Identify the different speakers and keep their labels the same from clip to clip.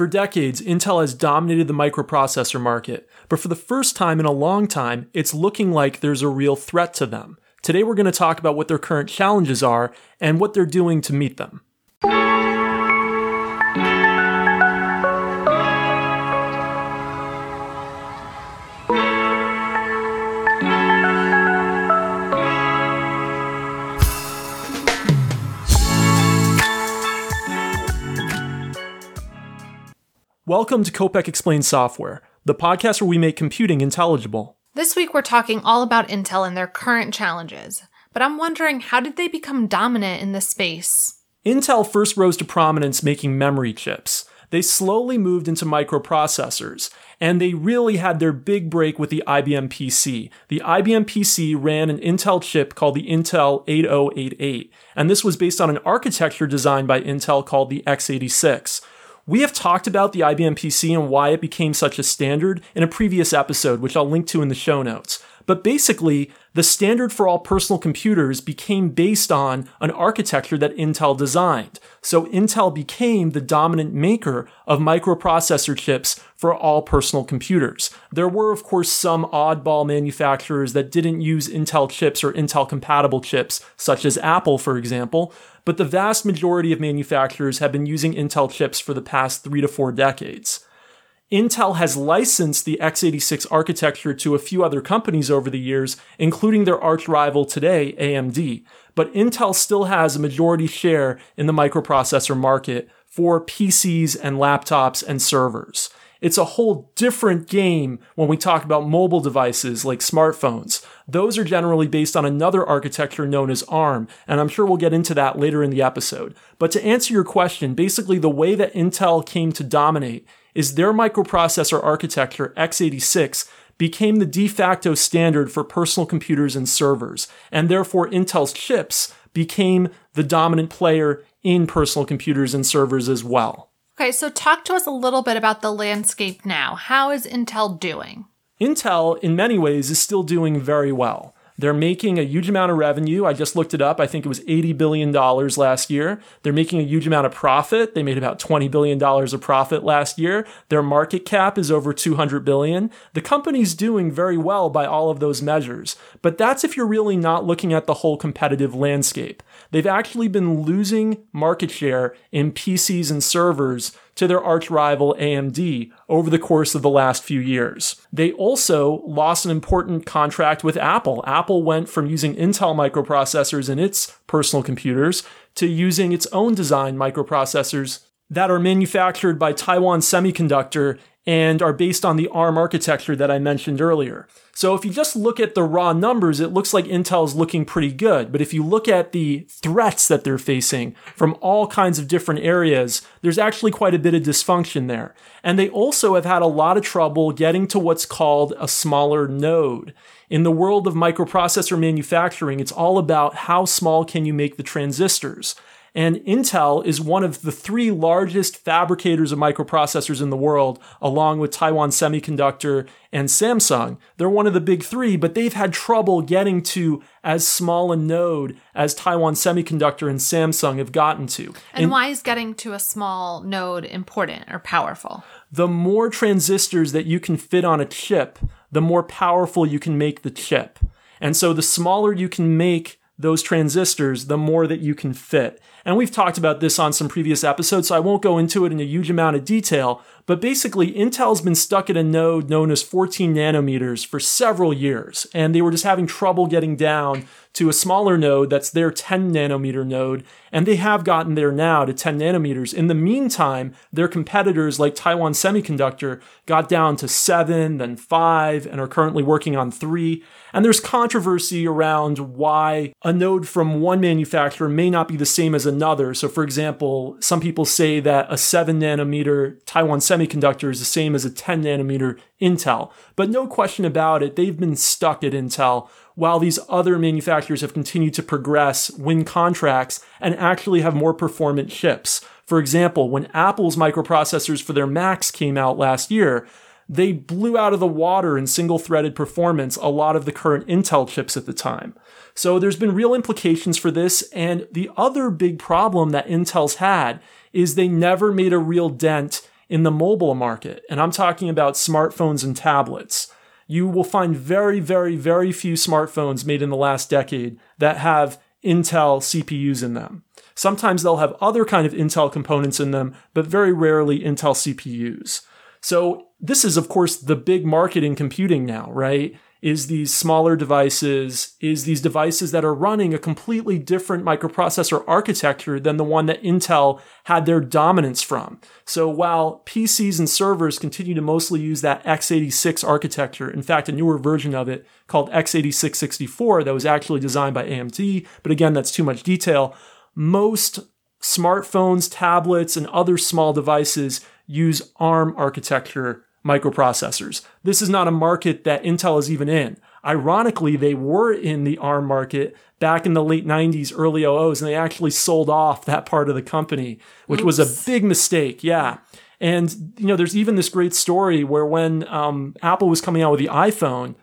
Speaker 1: For decades, Intel has dominated the microprocessor market, but for the first time in a long time, it's looking like there's a real threat to them. Today, we're going to talk about what their current challenges are and what they're doing to meet them. Welcome to Kopec Explains Software, the podcast where we make computing intelligible.
Speaker 2: This week we're talking all about Intel and their current challenges, but I'm wondering how did they become dominant in this space?
Speaker 1: Intel first rose to prominence making memory chips. They slowly moved into microprocessors, and they really had their big break with the IBM PC. The IBM PC ran an Intel chip called the Intel 8088, and this was based on an architecture designed by Intel called the x86. We have talked about the IBM PC and why it became such a standard in a previous episode, which I'll link to in the show notes. But basically, the standard for all personal computers became based on an architecture that Intel designed. So Intel became the dominant maker of microprocessor chips for all personal computers. There were, of course, some oddball manufacturers that didn't use Intel chips or Intel compatible chips, such as Apple, for example, but the vast majority of manufacturers have been using Intel chips for the past three to four decades. Intel has licensed the x86 architecture to a few other companies over the years, including their arch rival today, AMD. But Intel still has a majority share in the microprocessor market for PCs and laptops and servers. It's a whole different game when we talk about mobile devices like smartphones. Those are generally based on another architecture known as ARM, and I'm sure we'll get into that later in the episode. But to answer your question, basically the way that Intel came to dominate is their microprocessor architecture, x86, became the de facto standard for personal computers and servers, and therefore Intel's chips became the dominant player in personal computers and servers as well.
Speaker 2: Okay, so talk to us a little bit about the landscape now. How is Intel doing?
Speaker 1: Intel, in many ways, is still doing very well. They're making a huge amount of revenue. I just looked it up. I think it was $80 billion last year. They're making a huge amount of profit. They made about $20 billion of profit last year. Their market cap is over 200 billion. The company's doing very well by all of those measures. But that's if you're really not looking at the whole competitive landscape. They've actually been losing market share in PCs and servers to their arch rival AMD over the course of the last few years. They also lost an important contract with Apple. Apple went from using Intel microprocessors in its personal computers to using its own design microprocessors that are manufactured by Taiwan Semiconductor and are based on the ARM architecture that I mentioned earlier. So if you just look at the raw numbers, it looks like Intel is looking pretty good. But if you look at the threats that they're facing from all kinds of different areas, there's actually quite a bit of dysfunction there. And they also have had a lot of trouble getting to what's called a smaller node. In the world of microprocessor manufacturing, it's all about how small can you make the transistors. And Intel is one of the three largest fabricators of microprocessors in the world, along with Taiwan Semiconductor and Samsung. They're one of the big three, but they've had trouble getting to as small a node as Taiwan Semiconductor and Samsung have gotten to.
Speaker 2: And, and why is getting to a small node important or powerful?
Speaker 1: The more transistors that you can fit on a chip, the more powerful you can make the chip. And so the smaller you can make those transistors, the more that you can fit. And we've talked about this on some previous episodes, so I won't go into it in a huge amount of detail. But basically, Intel's been stuck at a node known as 14 nanometers for several years, and they were just having trouble getting down to a smaller node that's their 10 nanometer node, and they have gotten there now to 10 nanometers. In the meantime, their competitors like Taiwan Semiconductor got down to 7, then 5, and are currently working on 3. And there's controversy around why a node from one manufacturer may not be the same as another. So, for example, some people say that a 7 nanometer Taiwan Semiconductor is the same as a 10 nanometer Intel. But no question about it, they've been stuck at Intel while these other manufacturers have continued to progress, win contracts, and actually have more performant chips. For example, when Apple's microprocessors for their Macs came out last year, they blew out of the water in single threaded performance a lot of the current Intel chips at the time. So there's been real implications for this. And the other big problem that Intel's had is they never made a real dent in the mobile market, and I'm talking about smartphones and tablets. You will find very, very, very few smartphones made in the last decade that have Intel CPUs in them. Sometimes they'll have other kind of Intel components in them, but very rarely Intel CPUs. So this is, of course, the big market in computing now, right? Is these smaller devices, is these devices that are running a completely different microprocessor architecture than the one that Intel had their dominance from. So while PCs and servers continue to mostly use that x86 architecture, in fact, a newer version of it called x86 64 that was actually designed by AMD, but again, that's too much detail. Most smartphones, tablets, and other small devices use ARM architecture microprocessors. This is not a market that Intel is even in. Ironically, they were in the ARM market back in the late 90s, early 00s, and they actually sold off that part of the company, which Oops. was a big mistake. Yeah. And, you know, there's even this great story where when um, Apple was coming out with the iPhone,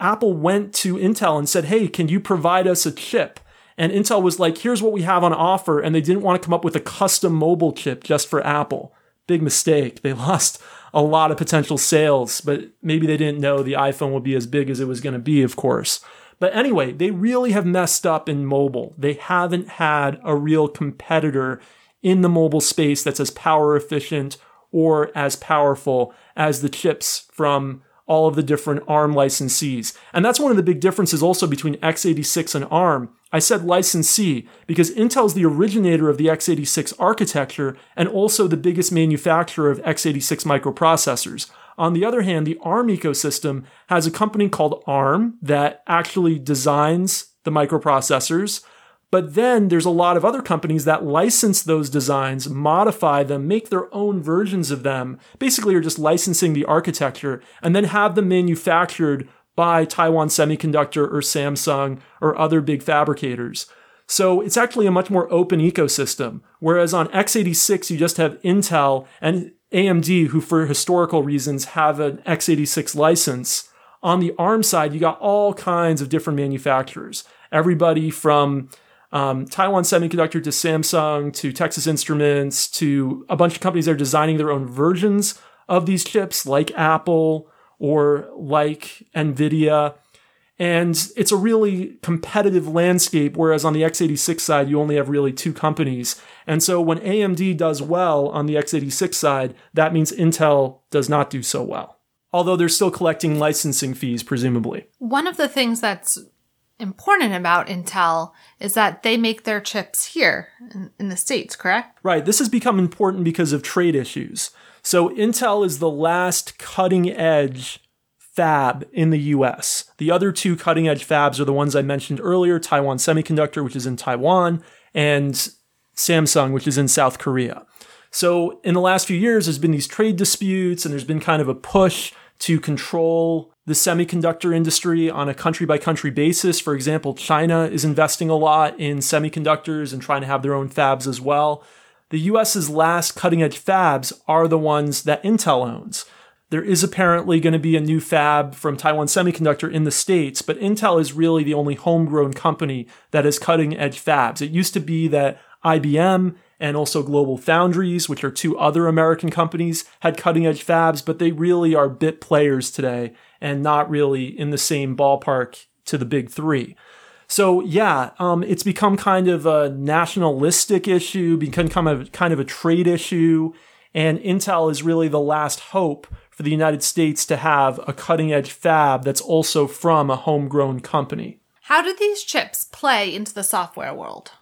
Speaker 1: Apple went to Intel and said, Hey, can you provide us a chip? And Intel was like, Here's what we have on offer. And they didn't want to come up with a custom mobile chip just for Apple. Big mistake. They lost a lot of potential sales, but maybe they didn't know the iPhone would be as big as it was going to be, of course. But anyway, they really have messed up in mobile. They haven't had a real competitor in the mobile space that's as power efficient or as powerful as the chips from all of the different ARM licensees. And that's one of the big differences also between x86 and ARM I said licensee because Intel is the originator of the x86 architecture and also the biggest manufacturer of x86 microprocessors. On the other hand, the ARM ecosystem has a company called ARM that actually designs the microprocessors. But then there's a lot of other companies that license those designs, modify them, make their own versions of them, basically are just licensing the architecture, and then have them manufactured by Taiwan Semiconductor or Samsung or other big fabricators. So it's actually a much more open ecosystem. Whereas on x86, you just have Intel and AMD, who for historical reasons have an x86 license. On the ARM side, you got all kinds of different manufacturers. Everybody from um, Taiwan Semiconductor to Samsung to Texas Instruments to a bunch of companies that are designing their own versions of these chips, like Apple, or like NVIDIA. And it's a really competitive landscape, whereas on the x86 side, you only have really two companies. And so when AMD does well on the x86 side, that means Intel does not do so well. Although they're still collecting licensing fees, presumably.
Speaker 2: One of the things that's important about Intel is that they make their chips here in, in, the States, correct?
Speaker 1: Right. This has become important because of trade issues. So Intel is the last cutting edge fab in the US. The other two cutting edge fabs are the ones I mentioned earlier Taiwan Semiconductor, which is in Taiwan, and Samsung, which is in South Korea. So in the last few years, there's been these trade disputes and there's been kind of a push to control the semiconductor industry on a country by country basis. For example, China is investing a lot in semiconductors and trying to have their own fabs as well the US's last cutting edge fabs are the ones that Intel owns. There is apparently going to be a new fab from Taiwan Semiconductor in the States, but Intel is really the only homegrown company that has cutting edge fabs. It used to be that IBM and also Global Foundries, which are two other American companies, had cutting edge fabs, but they really are bit players today and not really in the same ballpark to the big three. So yeah, um, it's become kind of a nationalistic issue, become kind of kind of a trade issue, and Intel is really the last hope for the United States to have a cutting edge fab that's also from a homegrown company.
Speaker 2: How do these chips play into the software world?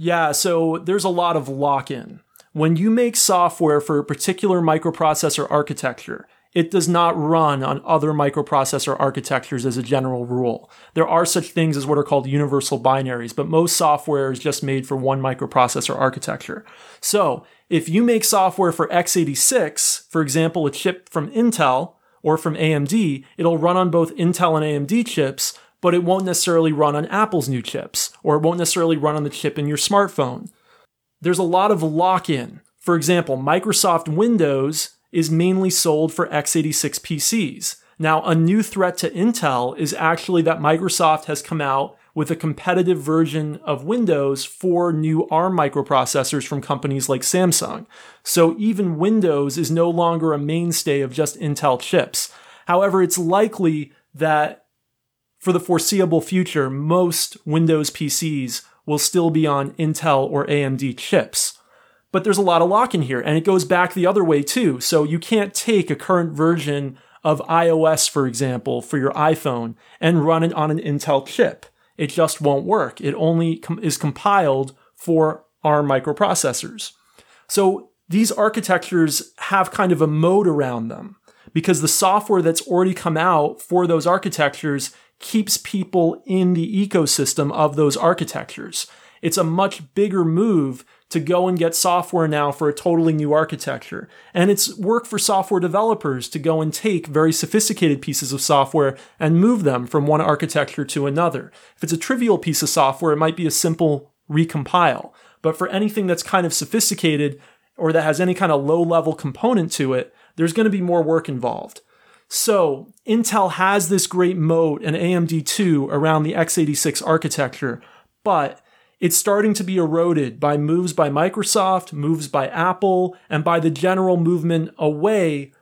Speaker 1: Yeah, so there's a lot of lock in. When you make software for a particular microprocessor architecture, it does not run on other microprocessor architectures as a general rule. There are such things as what are called universal binaries, but most software is just made for one microprocessor architecture. So, if you make software for x86, for example, a chip from Intel or from AMD, it'll run on both Intel and AMD chips, but it won't necessarily run on Apple's new chips, or it won't necessarily run on the chip in your smartphone. There's a lot of lock in. For example, Microsoft Windows is mainly sold for x86 PCs. Now, a new threat to Intel is actually that Microsoft has come out with a competitive version of Windows for new ARM microprocessors from companies like Samsung. So even Windows is no longer a mainstay of just Intel chips. However, it's likely that for the foreseeable future, most Windows PCs will still be on Intel or AMD chips. But there's a lot of lock in here, and it goes back the other way too. So you can't take a current version of iOS, for example, for your iPhone and run it on an Intel chip. It just won't work. It only com- is compiled for ARM microprocessors. So these architectures have kind of a moat around them because the software that's already come out for those architectures keeps people in the ecosystem of those architectures. It's a much bigger move to go and get software now for a totally new architecture. And it's work for software developers to go and take very sophisticated pieces of software and move them from one architecture to another. If it's a trivial piece of software, it might be a simple recompile. But for anything that's kind of sophisticated or that has any kind of low level component to it, there's going to be more work involved. So Intel has this great moat and AMD too around the x86 architecture, but it's starting to be eroded by moves by Microsoft, moves by Apple, and by the general movement away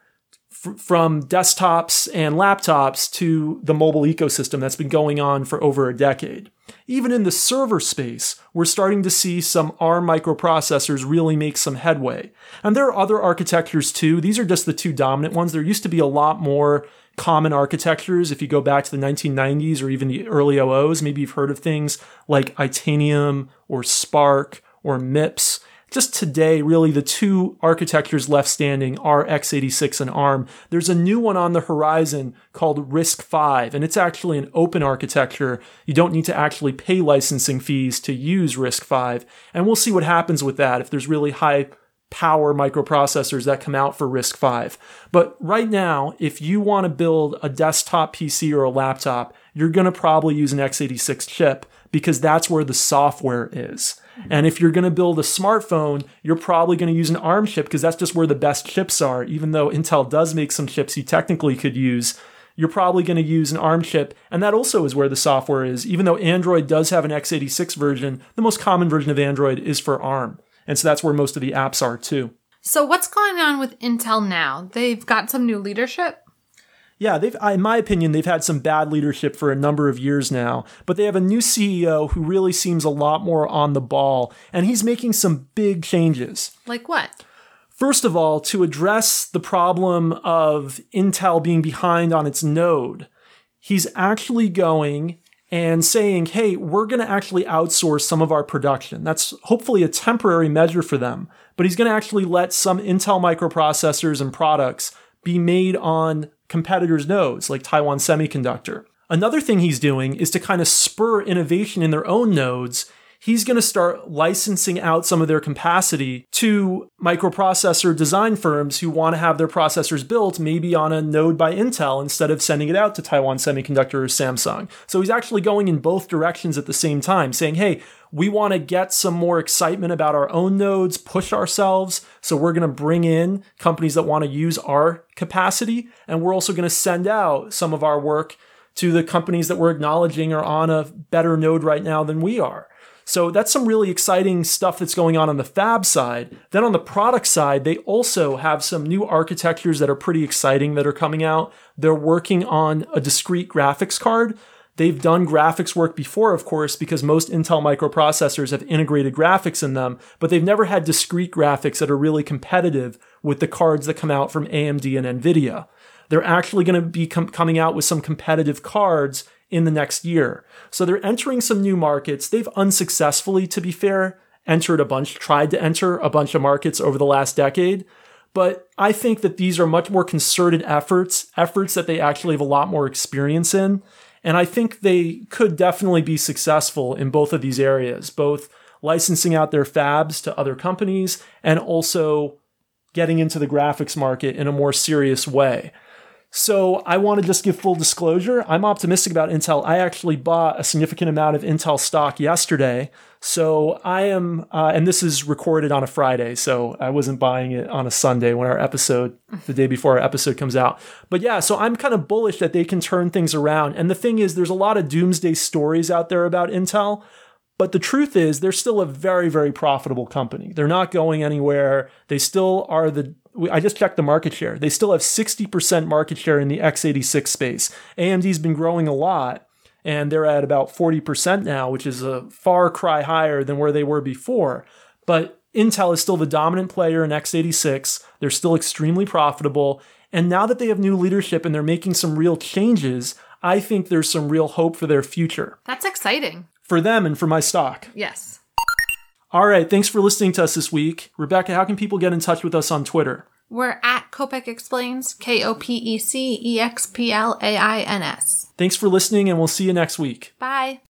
Speaker 1: f- from desktops and laptops to the mobile ecosystem that's been going on for over a decade. Even in the server space, we're starting to see some ARM microprocessors really make some headway. And there are other architectures too. These are just the two dominant ones. There used to be a lot more common architectures. If you go back to the 1990s or even the early oh OOs, maybe you've heard of things like Itanium or SPARC or MIPS. Just today, really, the two architectures left standing are x86 and ARM. There's a new one on the horizon called RISC-V, and it's actually an open architecture. You don't need to actually pay licensing fees to use RISC-V, and we'll see what happens with that if there's really high power microprocessors that come out for RISC-V. But right now, if you want to build a desktop PC or a laptop, you're going to probably use an x86 chip because that's where the software is. And if you're going to build a smartphone, you're probably going to use an ARM chip because that's just where the best chips are. Even though Intel does make some chips you technically could use, you're probably going to use an ARM chip. And that also is where the software is. Even though Android does have an x86 version, the most common version of Android is for ARM. And so that's where most of the apps are too.
Speaker 2: So what's going on with Intel now? They've got some new leadership.
Speaker 1: Yeah, they've, in my opinion, they've had some bad leadership for a number of years now, but they have a new CEO who really seems a lot more on the ball, and he's making some big changes.
Speaker 2: Like what?
Speaker 1: First of all, to address the problem of Intel being behind on its node, he's actually going and saying, hey, we're going to actually outsource some of our production. That's hopefully a temporary measure for them, but he's going to actually let some Intel microprocessors and products be made on competitors' nodes like Taiwan Semiconductor. Another thing he's doing is to kind of spur innovation in their own nodes he's going to start licensing out some of their capacity to microprocessor design firms who want to have their processors built maybe on a node by Intel instead of sending it out to Taiwan Semiconductor or Samsung. So he's actually going in both directions at the same time, saying, hey, we want to get some more excitement about our own nodes, push ourselves. So we're going to bring in companies that want to use our capacity. And we're also going to send out some of our work to the companies that we're acknowledging are on a better node right now than we are. So that's some really exciting stuff that's going on on the fab side. Then on the product side, they also have some new architectures that are pretty exciting that are coming out. They're working on a discrete graphics card. They've done graphics work before, of course, because most Intel microprocessors have integrated graphics in them, but they've never had discrete graphics that are really competitive with the cards that come out from AMD and NVIDIA. They're actually going to be com- coming out with some competitive cards in the next year. So they're entering some new markets. They've unsuccessfully, to be fair, entered a bunch, tried to enter a bunch of markets over the last decade. But I think that these are much more concerted efforts, efforts that they actually have a lot more experience in. And I think they could definitely be successful in both of these areas, both licensing out their fabs to other companies and also getting into the graphics market in a more serious way. So I want to just give full disclosure. I'm optimistic about Intel. I actually bought a significant amount of Intel stock yesterday. So I am, uh, and this is recorded on a Friday. So I wasn't buying it on a Sunday when our episode, the day before our episode comes out. But yeah, so I'm kind of bullish that they can turn things around. And the thing is, there's a lot of doomsday stories out there about Intel. But the truth is, they're still a very, very profitable company. They're not going anywhere. They still are the I just checked the market share. They still have 60% market share in the x86 space. AMD's been growing a lot, and they're at about 40% now, which is a far cry higher than where they were before. But Intel is still the dominant player in x86. They're still extremely profitable. And now that they have new leadership and they're making some real changes, I think there's some real hope for their future.
Speaker 2: That's exciting.
Speaker 1: For them and for my stock.
Speaker 2: Yes.
Speaker 1: All right, thanks for listening to us this week. Rebecca, how can people get in touch with us on Twitter?
Speaker 2: We're at Kopec Explains, K O P E C E X P L A I N S.
Speaker 1: Thanks for listening, and we'll see you next week.
Speaker 2: Bye.